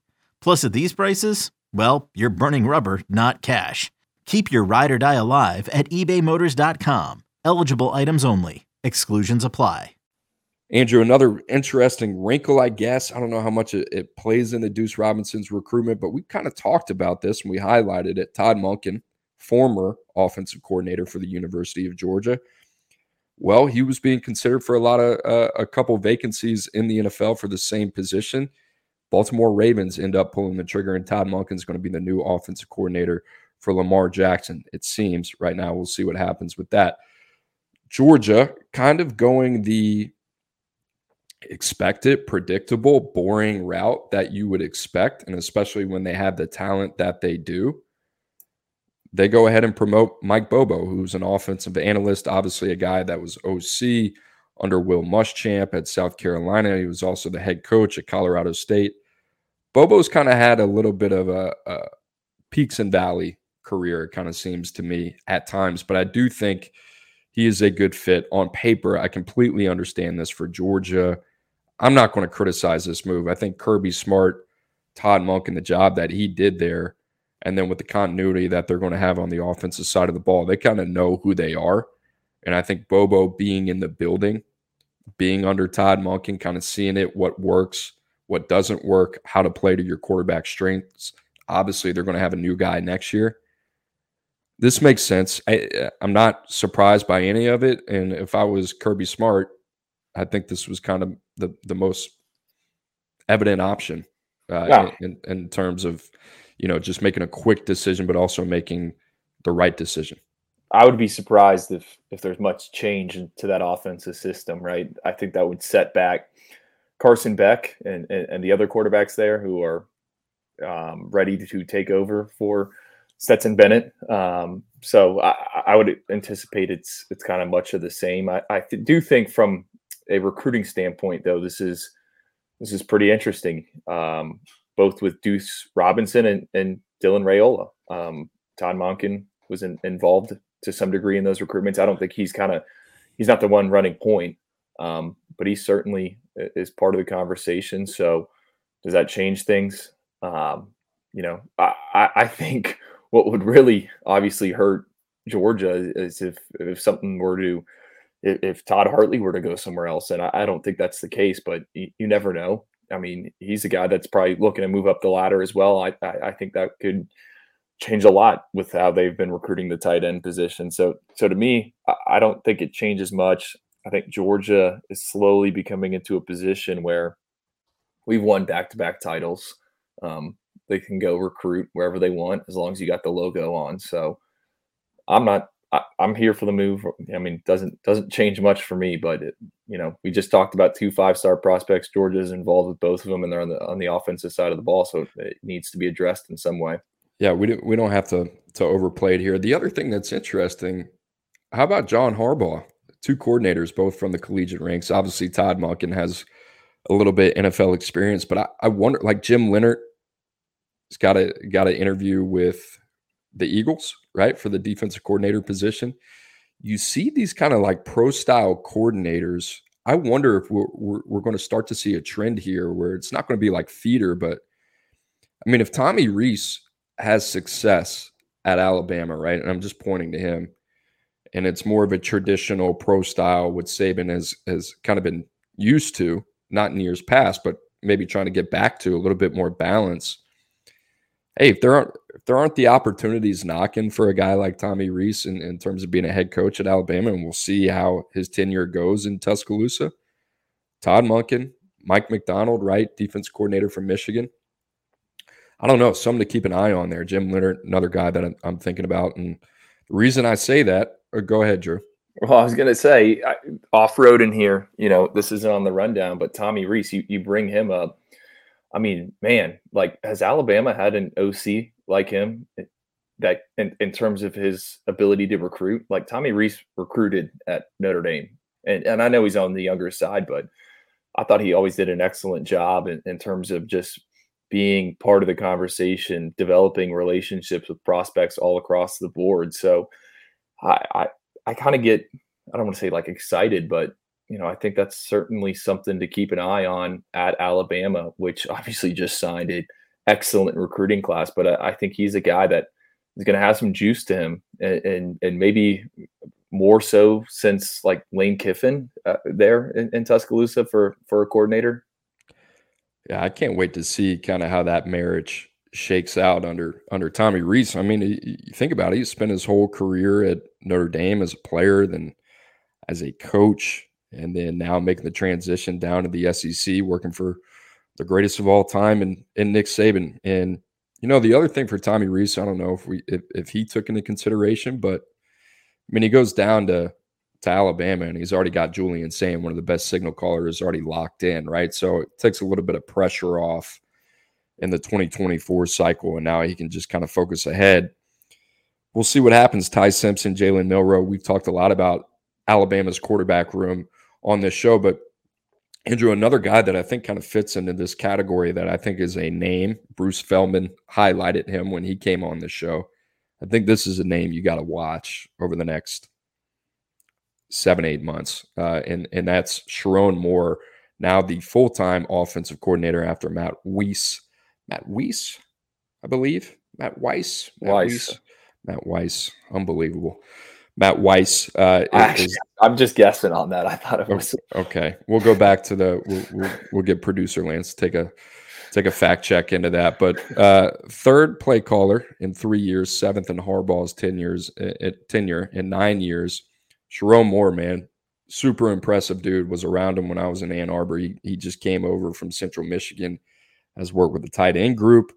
Plus, at these prices, well, you're burning rubber, not cash. Keep your ride or die alive at ebaymotors.com. Eligible items only. Exclusions apply. Andrew, another interesting wrinkle, I guess. I don't know how much it, plays into Deuce Robinson's recruitment, but we kind of talked about this and we highlighted it. Todd Monken, former offensive coordinator for the University of Georgia, Well, he was being considered for a lot of uh, a couple vacancies in the NFL for the same position. Baltimore Ravens end up pulling the trigger, and Todd Monken is going to be the new offensive coordinator for Lamar Jackson. It seems right now. We'll see what happens with that. Georgia kind of going the expected, predictable, boring route that you would expect, and especially when they have the talent that they do they go ahead and promote Mike Bobo, who's an offensive analyst, obviously a guy that was OC under Will Muschamp at South Carolina. He was also the head coach at Colorado State. Bobo's kind of had a little bit of a, a peaks and valley career, it kind of seems to me at times, but I do think he is a good fit on paper. I completely understand this for Georgia. I'm not going to criticize this move. I think Kirby Smart, Todd Monken, and the job that he did there and then with the continuity that they're going to have on the offensive side of the ball, they kind of know who they are. And I think Bobo being in the building, being under Todd Monken and kind of seeing it, what works, what doesn't work, how to play to your quarterback strengths. Obviously, they're going to have a new guy next year. This makes sense. I, I'm not surprised by any of it. And if I was Kirby Smart, I think this was kind of the, the most evident option uh, yeah. in, in terms of you know, just making a quick decision, but also making the right decision. I would be surprised if if there's much change to that offensive system, right? I think that would set back Carson Beck and and, and the other quarterbacks there who are um, ready to take over for Stetson Bennett. Um, so I, I, would anticipate it's it's kind of much of the same. I, I do think from a recruiting standpoint, though, this is this is pretty interesting. Um, both with Deuce Robinson and, and Dylan Raiola. Um, Todd Monken was in, involved to some degree in those recruitments. I don't think he's kind of he's not the one running point, um, but he's certainly is part of the conversation. So does that change things? Um, you know, I, I think what would really obviously hurt Georgia is if if something were to if, Todd Hartley were to go somewhere else, and I, I don't think that's the case, but you, you never know. I mean, he's a guy that's probably looking to move up the ladder as well. I, I, I think that could change a lot with how they've been recruiting the tight end position. So, so to me, I, I don't think it changes much. I think Georgia is slowly becoming into a position where we've won back-to-back titles. Um, they can go recruit wherever they want as long as you got the logo on. So, I'm not I, am here for the move. I mean, doesn't doesn't change much for me, but it, you know, we just talked about two five star prospects. Georgia's involved with both of them, and they're on the on the offensive side of the ball, so it needs to be addressed in some way. Yeah, we don't we don't have to to overplay it here. The other thing that's interesting, how about John Harbaugh? Two coordinators, both from the collegiate ranks. Obviously, Todd Monken has a little bit NFL experience, but I, I wonder, like Jim Leonhard, has got a got an interview with the Eagles, right, for the defensive coordinator position. You see these kind of like pro style coordinators. I wonder if we're, we're, we're going to start to see a trend here where it's not going to be like feeder, but I mean, if Tommy Rees has success at Alabama, right, and I'm just pointing to him, and it's more of a traditional pro style, what Saban has has kind of been used to, not in years past, but maybe trying to get back to a little bit more balance hey, if there aren't if there aren't the opportunities knocking for a guy like Tommy Rees in, in terms of being a head coach at Alabama, and we'll see how his tenure goes in Tuscaloosa. Todd Monken, Mike Macdonald, right, defense coordinator from Michigan. I don't know, something to keep an eye on there. Jim Leonhard, another guy that I'm, I'm thinking about, and the reason I say that, or go ahead, Drew. Well, I was going to say off road in here. You know, this isn't on the rundown, but Tommy Rees, you, you bring him up I mean, man, like has Alabama had an OC like him eh, that in, in terms of his ability to recruit? Like Tommy Rees recruited at Notre Dame. And and I know he's on the younger side, but I thought he always did an excellent job in, in terms of just being part of the conversation, developing relationships with prospects all across the board. So I I, I kind of get I don't want to say like excited, but you know, I think that's certainly something to keep an eye on at Alabama, which obviously just signed an excellent recruiting class. But I, I think he's a guy that is going to have some juice to him, and and, and maybe more so since like Lane Kiffin uh, there in, in Tuscaloosa for for a coordinator. Yeah, I can't wait to see kind of how that marriage shakes out under under Tommy Rees. I mean, you think about it; he spent his whole career at Notre Dame as a player, then as a coach, and then now making the transition down to the SEC, working for the greatest of all time and, and Nick Saban. And you know, the other thing for Tommy Rees, I don't know if we if, if he took into consideration, but I mean, he goes down to to Alabama and he's already got Julian Sayin, one of the best signal callers, already locked in, right? So it takes a little bit of pressure off in the 2024 cycle, and now he can just kind of focus ahead. We'll see what happens. Ty Simpson, Jalen Milroe. We've talked a lot about Alabama's quarterback room on this show, but Andrew, another guy that I think kind of fits into this category that I think is a name. Bruce Feldman highlighted him when he came on the show. I think this is a name you got to watch over the next seven, eight months. Uh, and, and that's Sherrone Moore, now the full time offensive coordinator after Matt Weiss. Matt Weiss, I believe. Matt Weiss. Matt Weiss. Weiss. Matt Weiss. Unbelievable. Matt Weiss. Uh, Actually, is, I'm just guessing on that. I thought it was okay. We'll go back to the. We'll, we'll, we'll get producer Lance take a take a fact check into that. But uh, third play caller in three years, seventh in Harbaugh's ten years uh, tenure in nine years. Sherrone Moore, man, super impressive dude. Was around him when I was in Ann Arbor. He he just came over from Central Michigan, has worked with the tight end group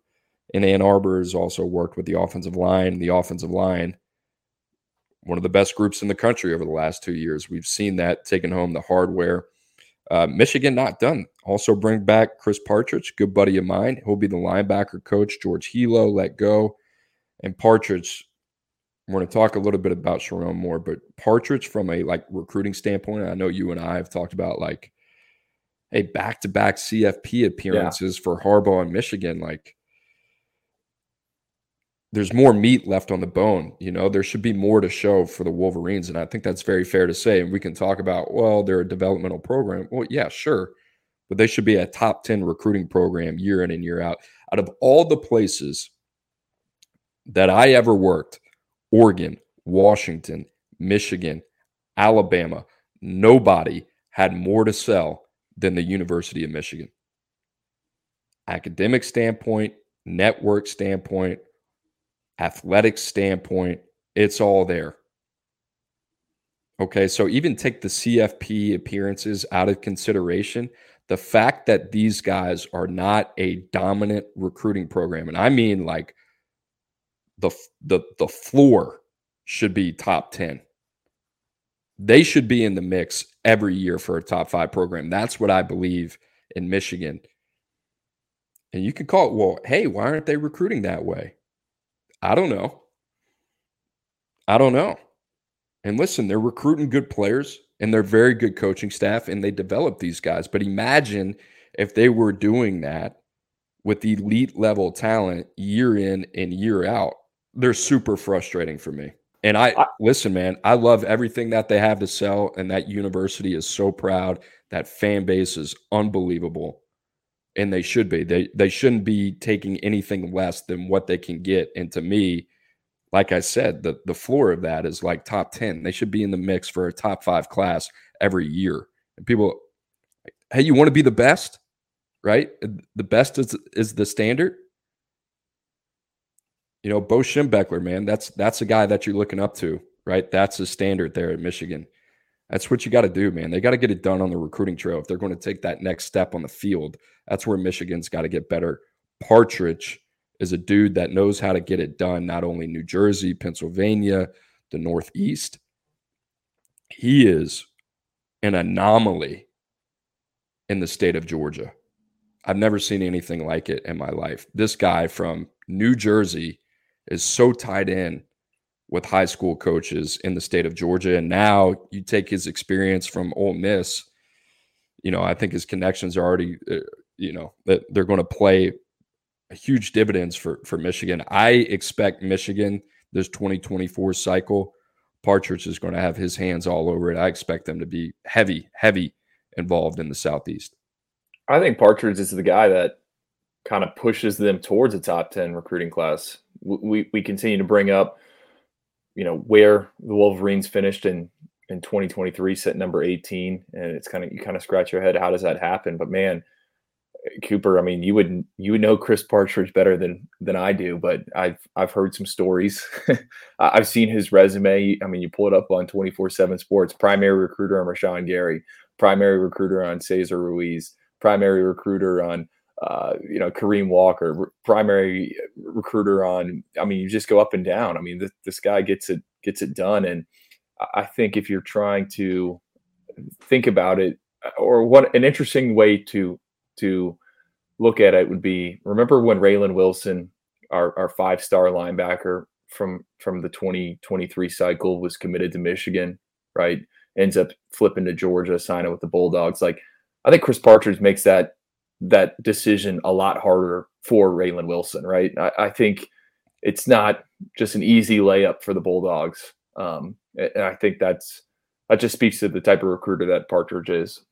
in Ann Arbor. Has also worked with the offensive line. The offensive line one of the best groups in the country over the last two years. We've seen that taking home the hardware. Uh, Michigan not done. Also bring back Chris Partridge, good buddy of mine. He'll be the linebacker coach. George Helow let go, and Partridge. We're going to talk a little bit about Sherrone Moore, but Partridge from a like recruiting standpoint, I know you and I have talked about like, a back to back CFP appearances yeah. for Harbaugh and Michigan. Like there's more meat left on the bone. You know, there should be more to show for the Wolverines. And I think that's very fair to say. And we can talk about, well, they're a developmental program. Well, yeah, sure. But they should be a top 10 recruiting program year in and year out. Out of all the places that I ever worked, Oregon, Washington, Michigan, Alabama, nobody had more to sell than the University of Michigan. Academic standpoint, network standpoint, athletic standpoint, it's all there. Okay, so even take the CFP appearances out of consideration. The fact that these guys are not a dominant recruiting program, and I mean like the the the floor should be top 10. They should be in the mix every year for a top five program. That's what I believe in Michigan. And you can call it, well, hey, why aren't they recruiting that way? I don't know. I don't know. And listen, they're recruiting good players and they're very good coaching staff and they develop these guys. But imagine if they were doing that with elite level talent year in and year out. They're super frustrating for me. And I, I listen, man, I love everything that they have to sell. And that university is so proud. That fan base is unbelievable and they should be. They they shouldn't be taking anything less than what they can get. And to me, like I said, the the floor of that is like top 10. They should be in the mix for a top 5 class every year. And people hey, you want to be the best? Right? The best is is the standard. You know, Bo Schembechler, man, that's that's a guy that you're looking up to, right? That's the standard there at Michigan. That's what you got to do, man. They got to get it done on the recruiting trail if they're going to take that next step on the field. That's where Michigan's got to get better. Partridge is a dude that knows how to get it done, not only New Jersey, Pennsylvania, the Northeast. He is an anomaly in the state of Georgia. I've never seen anything like it in my life. This guy from New Jersey is so tied in with high school coaches in the state of Georgia. And now you take his experience from Ole Miss. You know, I think his connections are already, uh, you know, that they're going to play a huge dividends for for Michigan. I expect Michigan this 2024 cycle. Partridge is going to have his hands all over it. I expect them to be heavy, heavy involved in the Southeast. I think Partridge is the guy that kind of pushes them towards a top 10 recruiting class. We, we continue to bring up you know where the Wolverines finished in in 2023, set number 18, and it's kind of you kind of scratch your head, how does that happen? But man, Cooper, I mean, you would you would know Chris Partridge better than than I do, but I've I've heard some stories. I've seen his resume. I mean, you pull it up on twenty four seven Sports. Primary recruiter on Rashan Gary, primary recruiter on Cesar Ruiz, primary recruiter on uh, you know Kareem Walker, primary recruiter on. I mean, you just go up and down. I mean, this, this guy gets it gets it done, and I think if you're trying to think about it, or what an interesting way to to look at it would be remember when Raylen Wilson, our, our five star linebacker from from the 2023 cycle, was committed to Michigan, right? Ends up flipping to Georgia, signing with the Bulldogs. Like I think Chris Partridge makes that that decision a lot harder for Raylen Wilson, right? I, I think it's not just an easy layup for the Bulldogs. Um, and I think that's that just speaks to the type of recruiter that Partridge is.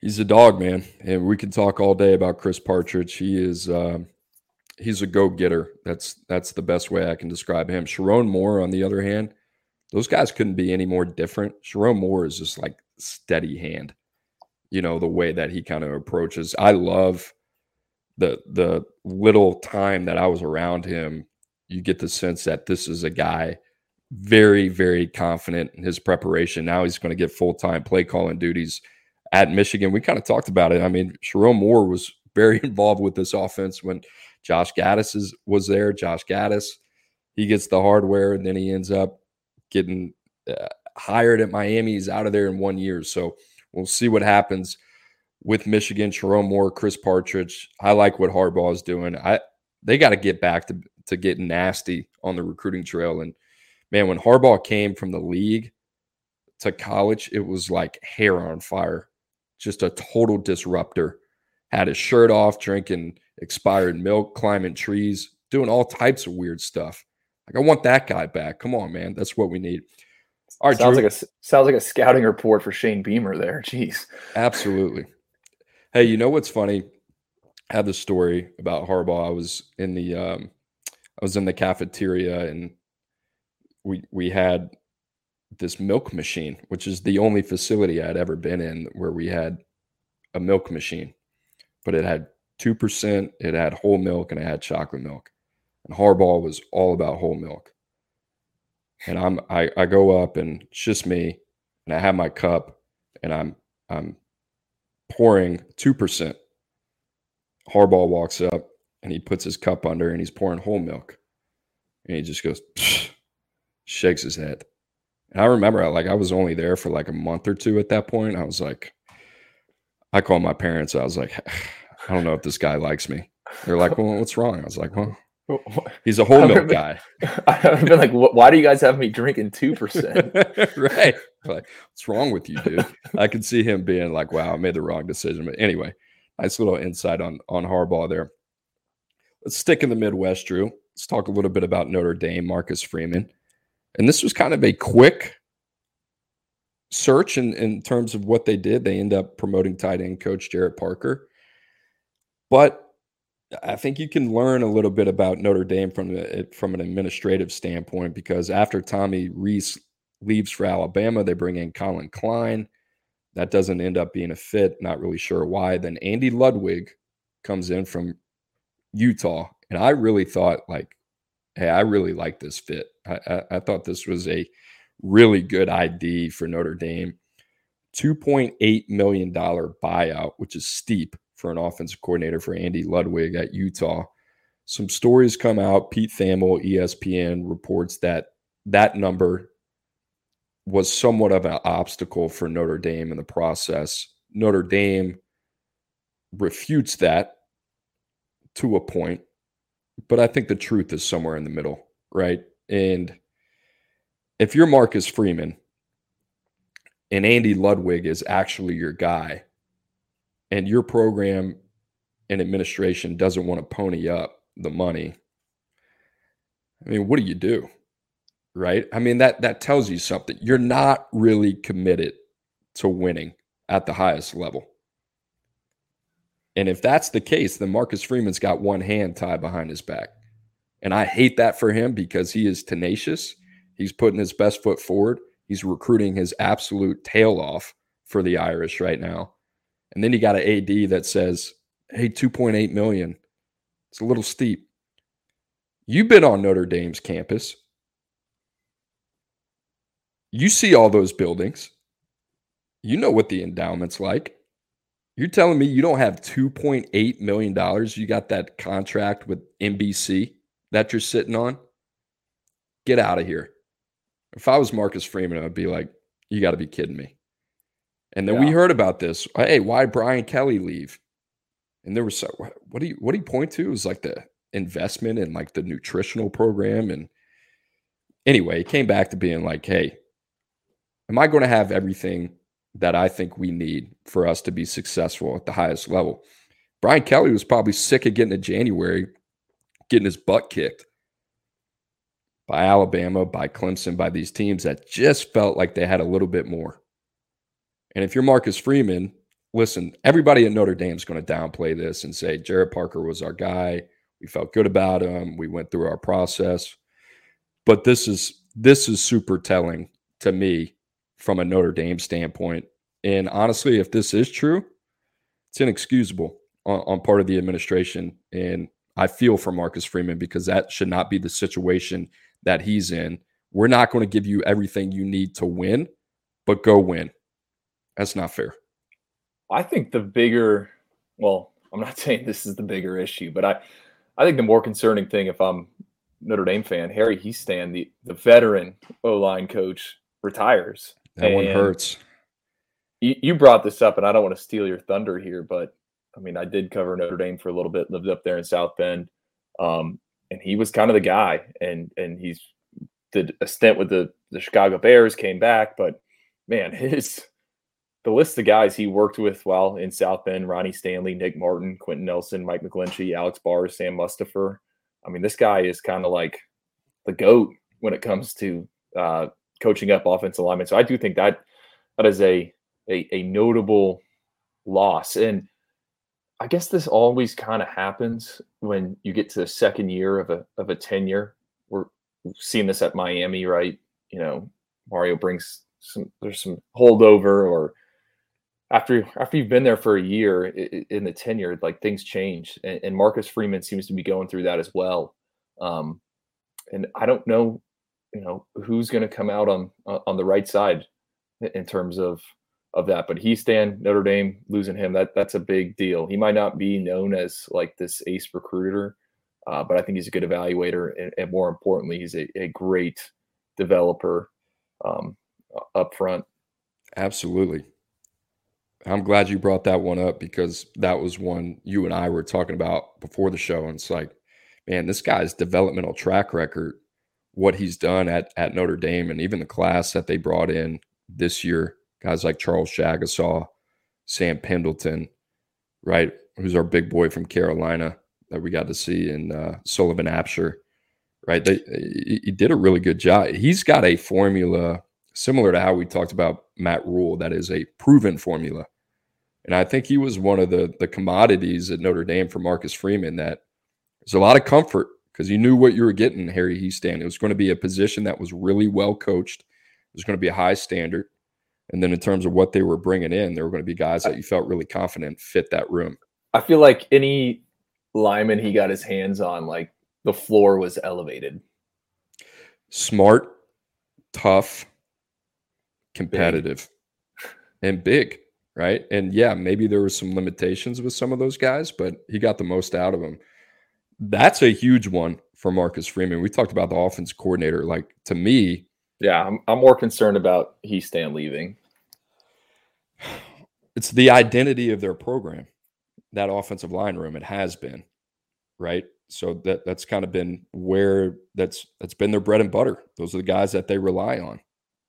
He's a dog, man, and we can talk all day about Chris Partridge. He is uh, he's a go getter. That's that's the best way I can describe him. Sherrone Moore, on the other hand, those guys couldn't be any more different. Sherrone Moore is just like steady hand. You know the way that he kind of approaches. I love the the little time that I was around him. You get the sense that this is a guy very very confident in his preparation. Now he's going to get full time play calling duties at Michigan. We kind of talked about it. I mean, Sherrone Moore was very involved with this offense when Josh Gattis is, was there. Josh Gattis, he gets the hardware and then he ends up getting uh, hired at Miami. He's out of there in one year. So we'll see what happens with Michigan. Sherrone Moore, Chris Partridge. I like what Harbaugh is doing. I they got to get back to to getting nasty on the recruiting trail. And man, when Harbaugh came from the league to college, it was like hair on fire just a total disruptor. Had his shirt off, drinking expired milk, climbing trees, doing all types of weird stuff. Like I want that guy back. Come on, man. That's what we need. All right, sounds Drew. like a sounds like a scouting report for Shane Beamer there. Jeez. Absolutely. Hey, you know what's funny? I had the story about Harbaugh. I was in the um, I was in the cafeteria and we we had this milk machine, which is the only facility I'd ever been in where we had a milk machine, but it had 2%, it had whole milk, and it had chocolate milk. And Harbaugh was all about whole milk. And I'm I, I go up and it's just me, and I have my cup and I'm I'm pouring 2%. Harbaugh walks up and he puts his cup under and he's pouring whole milk. And he just goes, shakes his head. And I remember, like, I was only there for like a month or two at that point. I was like, I called my parents. I was like, I don't know if this guy likes me. They're like, well, what's wrong? I was like, well, he's a whole milk guy. I've been like, why do you guys have me drinking 2%? right. Like, what's wrong with you, dude? I could see him being like, wow, I made the wrong decision. But anyway, nice little insight on, on Harbaugh there. Let's stick in the Midwest, Drew. Let's talk a little bit about Notre Dame, Marcus Freeman. And this was kind of a quick search in, in terms of what they did. They end up promoting tight end coach Gerad Parker. But I think you can learn a little bit about Notre Dame from the, from an administrative standpoint because after Tommy Rees leaves for Alabama, they bring in Collin Klein. That doesn't end up being a fit. Not really sure why. Then Andy Ludwig comes in from Utah, and I really thought like hey, I really like this fit. I, I, I thought this was a really good ID for Notre Dame. $2.8 million buyout, which is steep for an offensive coordinator for Andy Ludwig at Utah. Some stories come out. Pete Thamel, ESPN, reports that that number was somewhat of an obstacle for Notre Dame in the process. Notre Dame refutes that to a point but I think the truth is somewhere in the middle, right? And if you're Marcus Freeman and Andy Ludwig is actually your guy, and your program and administration doesn't want to pony up the money, I mean, what do you do? Right? I mean, that that tells you something. You're not really committed to winning at the highest level. And if that's the case, then Marcus Freeman's got one hand tied behind his back. And I hate that for him because he is tenacious. He's putting his best foot forward. He's recruiting his absolute tail off for the Irish right now. And then you got an AD that says, Hey, 2.8 million. It's a little steep. You've been on Notre Dame's campus. You see all those buildings. You know what the endowment's like. You're telling me you don't have $2.8 million. You got that contract with NBC that you're sitting on? Get out of here. If I was Marcus Freeman, I'd be like, you got to be kidding me. And then yeah. we heard about this. Uh, hey, why Brian Kelly leave? And there was so what do you what do you point to? It was like the investment in like the nutritional program. And anyway, it came back to being like, hey, am I going to have everything that I think we need for us to be successful at the highest level? Brian Kelly was probably sick of getting to January, getting his butt kicked by Alabama, by Clemson, by these teams that just felt like they had a little bit more. And if you're Marcus Freeman, listen, everybody at Notre Dame is going to downplay this and say Gerad Parker was our guy. We felt good about him. We went through our process. But this is this is super telling to me from a Notre Dame standpoint. And honestly, if this is true, it's inexcusable on, on part of the administration. And I feel for Marcus Freeman because that should not be the situation that he's in. We're not going to give you everything you need to win, but go win. That's not fair. I think the bigger, well, I'm not saying this is the bigger issue, but I, I think the more concerning thing, if I'm Notre Dame fan, Harry Hiestand, the the veteran O line coach, retires. That and one hurts. You, you brought this up, and I don't want to steal your thunder here, but I mean, I did cover Notre Dame for a little bit, lived up there in South Bend, um, and he was kind of the guy. And and he's did a stint with the the Chicago Bears, came back, but man, his the list of guys he worked with while in South Bend: Ronnie Stanley, Nick Martin, Quenton Nelson, Mike McGlinchey, Alex Barr, Sam Mustipher. I mean, this guy is kind of like the goat when it comes to uh, coaching up offensive linemen. So I do think that that is a, a, a notable loss. And I guess this always kind of happens when you get to the second year of a of a tenure. We're seeing this at Miami, right? You know, Mario brings some there's some holdover or after after you've been there for a year in the tenure, like things change, and, Marcus Freeman seems to be going through that as well. Um, and I don't know, you know, who's going to come out on on the right side in terms of of that. But Hiestand Notre Dame losing him that that's a big deal. He might not be known as like this ace recruiter, uh, but I think he's a good evaluator, and, and more importantly, he's a, a great developer um, up front. Absolutely. I'm glad you brought that one up because that was one you and I were talking about before the show. And it's like, man, this guy's developmental track record, what he's done at, at Notre Dame, and even the class that they brought in this year, guys like Charles Jagusah, Sam Pendleton, right? Who's our big boy from Carolina that we got to see in uh, Sullivan Absher, right? They, he, he did a really good job. He's got a formula similar to how we talked about Matt Rhule, that is a proven formula. And I think he was one of the the commodities at Notre Dame for Marcus Freeman that there's a lot of comfort because you knew what you were getting, Harry Hiestand. It was going to be a position that was really well coached. It was going to be a high standard. And then in terms of what they were bringing in, there were going to be guys that you felt really confident fit that room. I feel like any lineman he got his hands on, like the floor was elevated. Smart, tough, competitive big. and big, right? And yeah, maybe there were some limitations with some of those guys, but he got the most out of them. That's a huge one for Marcus Freeman. We talked about the offense coordinator. Like to me, yeah, I'm, I'm more concerned about Hiestand leaving. It's the identity of their program, that offensive line room. It has been, right? So that that's kind of been where that's that's been their bread and butter. Those are the guys that they rely on.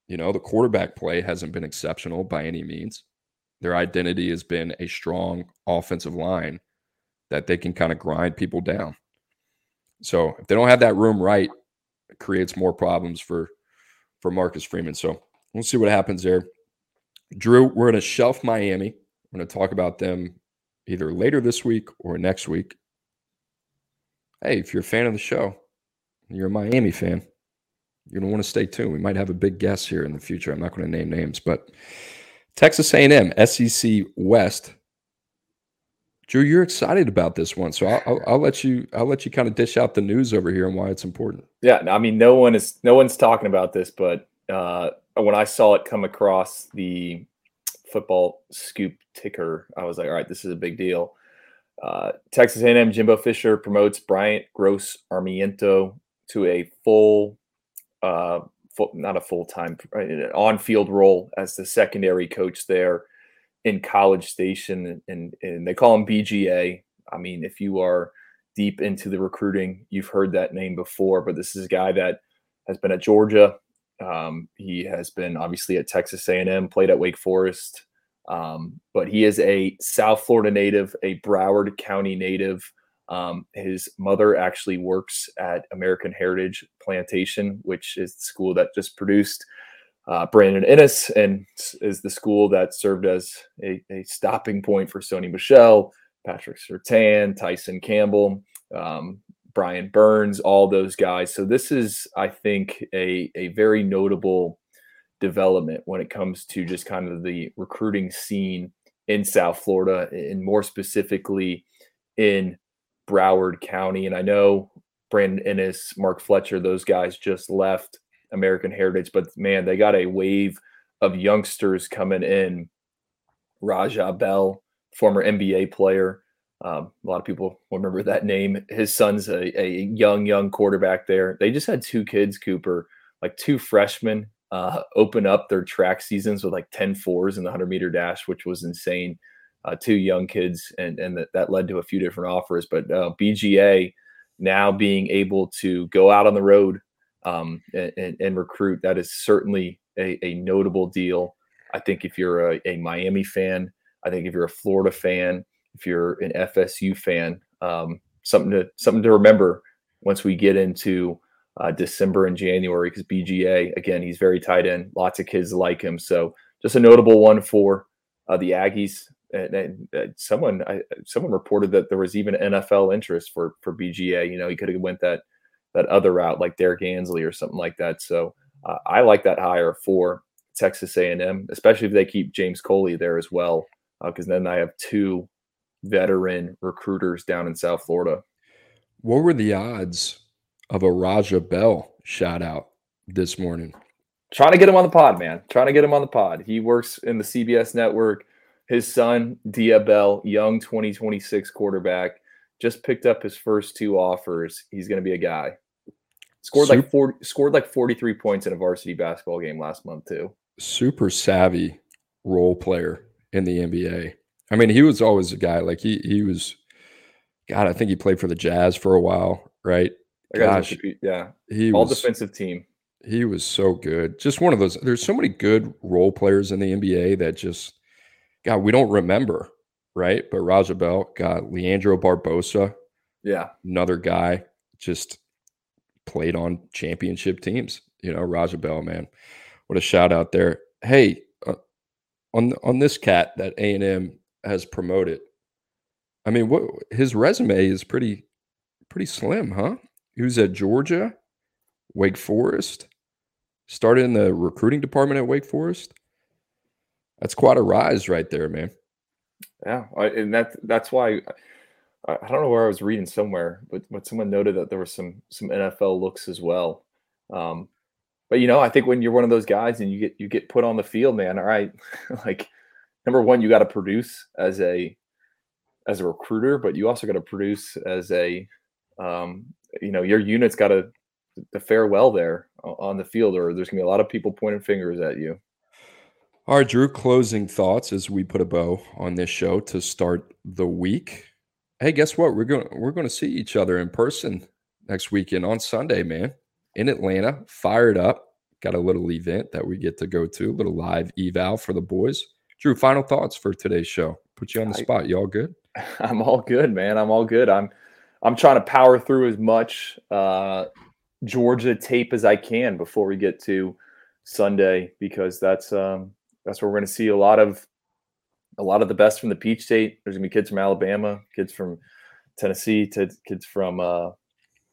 You know, the quarterback play hasn't been exceptional by any means. Their identity has been a strong offensive line that they can kind of grind people down. So if they don't have that room right, it creates more problems for for Marcus Freeman. So we'll see what happens there. Drew, we're going to shelf Miami. We're going to talk about them either later this week or next week. Hey, if you're a fan of the show, you're a Miami fan, you're going to want to stay tuned. We might have a big guest here in the future. I'm not going to name names, but Texas A&M, SEC West Drew, you're excited about this one, so I'll, I'll, I'll let you I'll let you kind of dish out the news over here and why it's important. Yeah, I mean, no one is no one's talking about this, but uh, when I saw it come across the football scoop ticker, I was like, all right, this is a big deal. Uh, Texas A&M Jimbo Fisher promotes Bryant Gross Armiento to a full, uh, full not a full time on field role as the secondary coach there in College Station, and, and they call him BGA. I mean, if you are deep into the recruiting, you've heard that name before, but this is a guy that has been at Georgia. Um, he has been obviously at Texas A&M, played at Wake Forest, um, but he is a South Florida native, a Broward County native. Um, his mother actually works at American Heritage Plantation, which is the school that just produced uh, Brandon Inniss and is the school that served as a, a stopping point for Sony Michel, Patrick Surtain, Tyson Campbell, um, Brian Burns, all those guys. So this is, I think, a, a very notable development when it comes to just kind of the recruiting scene in South Florida and more specifically in Broward County. And I know Brandon Inniss, Mark Fletcher, those guys just left American Heritage, but man, they got a wave of youngsters coming in. Raja Bell, former NBA player. Um, a lot of people remember that name. His son's a, a young, young quarterback there. They just had two kids, Cooper, like two freshmen uh, open up their track seasons with like 10 fours in the 100 meter dash, which was insane. Uh, two young kids, and, and that, that led to a few different offers. But uh, BGA now being able to go out on the road um, and, and, recruit, that is certainly a, a, notable deal. I think if you're a, a, Miami fan, I think if you're a Florida fan, if you're an FSU fan, um, something to something to remember once we get into uh, December and January because BGA again he's very tight end. Lots of kids like him, so just a notable one for uh, the Aggies. And, and uh, someone I, someone reported that there was even NFL interest for for BGA. You know, he could have went that that other route like Derrick Ansley or something like that. So uh, I like that hire for Texas A&M, especially if they keep James Coley there as well, because uh, then I have two veteran recruiters down in South Florida. What were the odds of a Raja Bell shout out this morning? Trying to get him on the pod, man. Trying to get him on the pod. He works in the CBS network. His son, Dia Bell, young 2026 quarterback, just picked up his first two offers. He's going to be a guy. Scored Super, like 40, scored like 43 points in a varsity basketball game last month too. Super savvy role player in the NBA. I mean, he was always a guy like he he was God, I think he played for the Jazz for a while, right? Gosh, yeah. He all was, defensive team. He was so good. Just one of those. There's so many good role players in the NBA that just God, we don't remember right? But Raja Bell got Leandro Barbosa. Yeah. Another guy just played on championship teams. You know, Raja Bell, man. What a shout out there. Hey, uh, on on this cat that A&M has promoted. I mean, what his resume is pretty pretty slim, huh? He was at Georgia, Wake Forest, started in the recruiting department at Wake Forest. That's quite a rise right there, man. Yeah, and that that's why I, I don't know where I was reading somewhere, but but someone noted that there were some some NFL looks as well. Um, but you know, I think when you're one of those guys and you get you get put on the field, man, all right, like number one, you got to produce as a as a recruiter, but you also got to produce as a um, you know your unit's got to to fare well there on the field, or there's gonna be a lot of people pointing fingers at you. All right, Drew, closing thoughts as we put a bow on this show to start the week. Hey, guess what? We're going we're going to see each other in person next weekend on Sunday, man, in Atlanta. Fired up. Got a little event that we get to go to, a little live eval for the boys. Drew, final thoughts for today's show. Put you on the spot. You all good? I'm all good, man. I'm all good. I'm I'm trying to power through as much uh, Georgia tape as I can before we get to Sunday because that's um, that's where we're going to see a lot of a lot of the best from the Peach State. There's going to be kids from Alabama, kids from Tennessee, to kids from uh,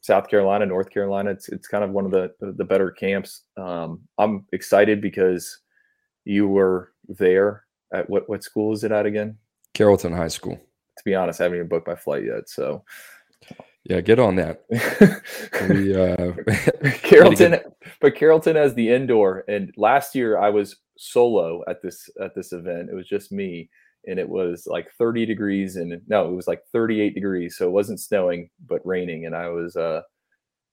South Carolina, North Carolina. It's it's kind of one of the the better camps. Um, I'm excited because you were there at what what school is it at again? Carrollton High School. to be honest, I haven't even booked my flight yet. So Yeah, get on that. We, uh, Carrollton, but Carrollton has the indoor. And last year I was solo at this at this event. It was just me, and it was like 30 degrees, and no, it was like 38 degrees. So it wasn't snowing, but raining, and I was uh,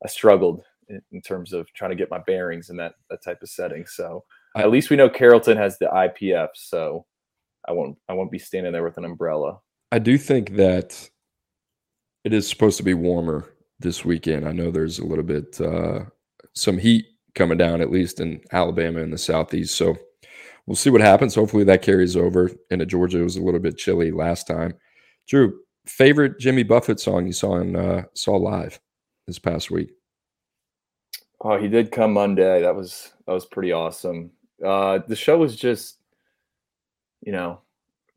I struggled in, in terms of trying to get my bearings in that that type of setting. So I- at least we know Carrollton has the IPF, so I won't I won't be standing there with an umbrella. I do think that it is supposed to be warmer this weekend. I know there's a little bit uh, some heat coming down, at least in Alabama and the southeast. So we'll see what happens. Hopefully that carries over into Georgia. It was a little bit chilly last time. Drew, favorite Jimmy Buffett song you saw in uh, saw live this past week? Oh, he did come Monday. That was that was pretty awesome. Uh, the show was just, you know,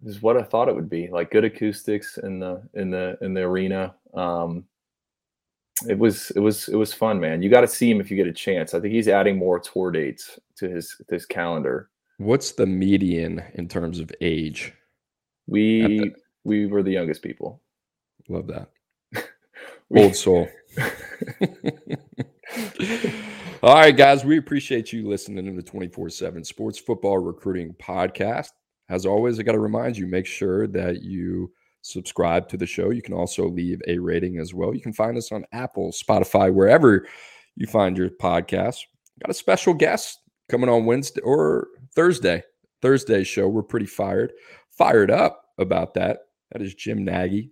is what I thought it would be. Like good acoustics in the in the in the arena. Um, it was it was it was fun, man. You got to see him if you get a chance. I think he's adding more tour dates to his to his calendar. What's the median in terms of age? We we were the youngest people. Love that. We- Old soul. All right, guys, we appreciate you listening to the 24 7 Sports Football Recruiting Podcast. As always, I got to remind you make sure that you subscribe to the show. You can also leave a rating as well. You can find us on Apple, Spotify, wherever you find your podcast. Got a special guest coming on Wednesday or Thursday. Thursday show. We're pretty fired, fired up about that. That is Jim Nagy,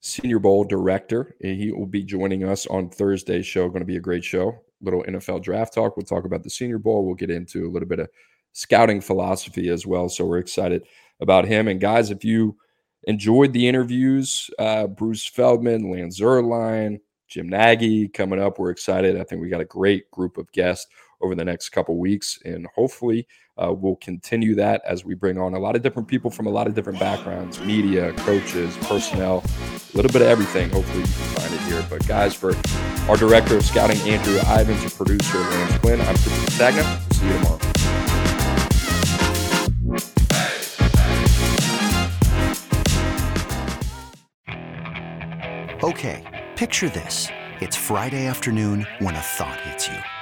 Senior Bowl director. And he will be joining us on Thursday's show. Going to be a great show. Little NFL draft talk. We'll talk about the Senior Bowl. We'll get into a little bit of scouting philosophy as well. So we're excited about him. And guys, if you enjoyed the interviews, uh, Bruce Feldman, Lance Zierlein, Jim Nagy coming up, we're excited. I think we got a great group of guests over the next couple weeks, and hopefully uh, we'll continue that as we bring on a lot of different people from a lot of different backgrounds, media, coaches, personnel, a little bit of everything. Hopefully you can find it here. But guys, for our director of scouting, Andrew Ivins, and producer Lance Quinn, I'm Christian Stagna. See you tomorrow. Okay, picture this. It's Friday afternoon when a thought hits you.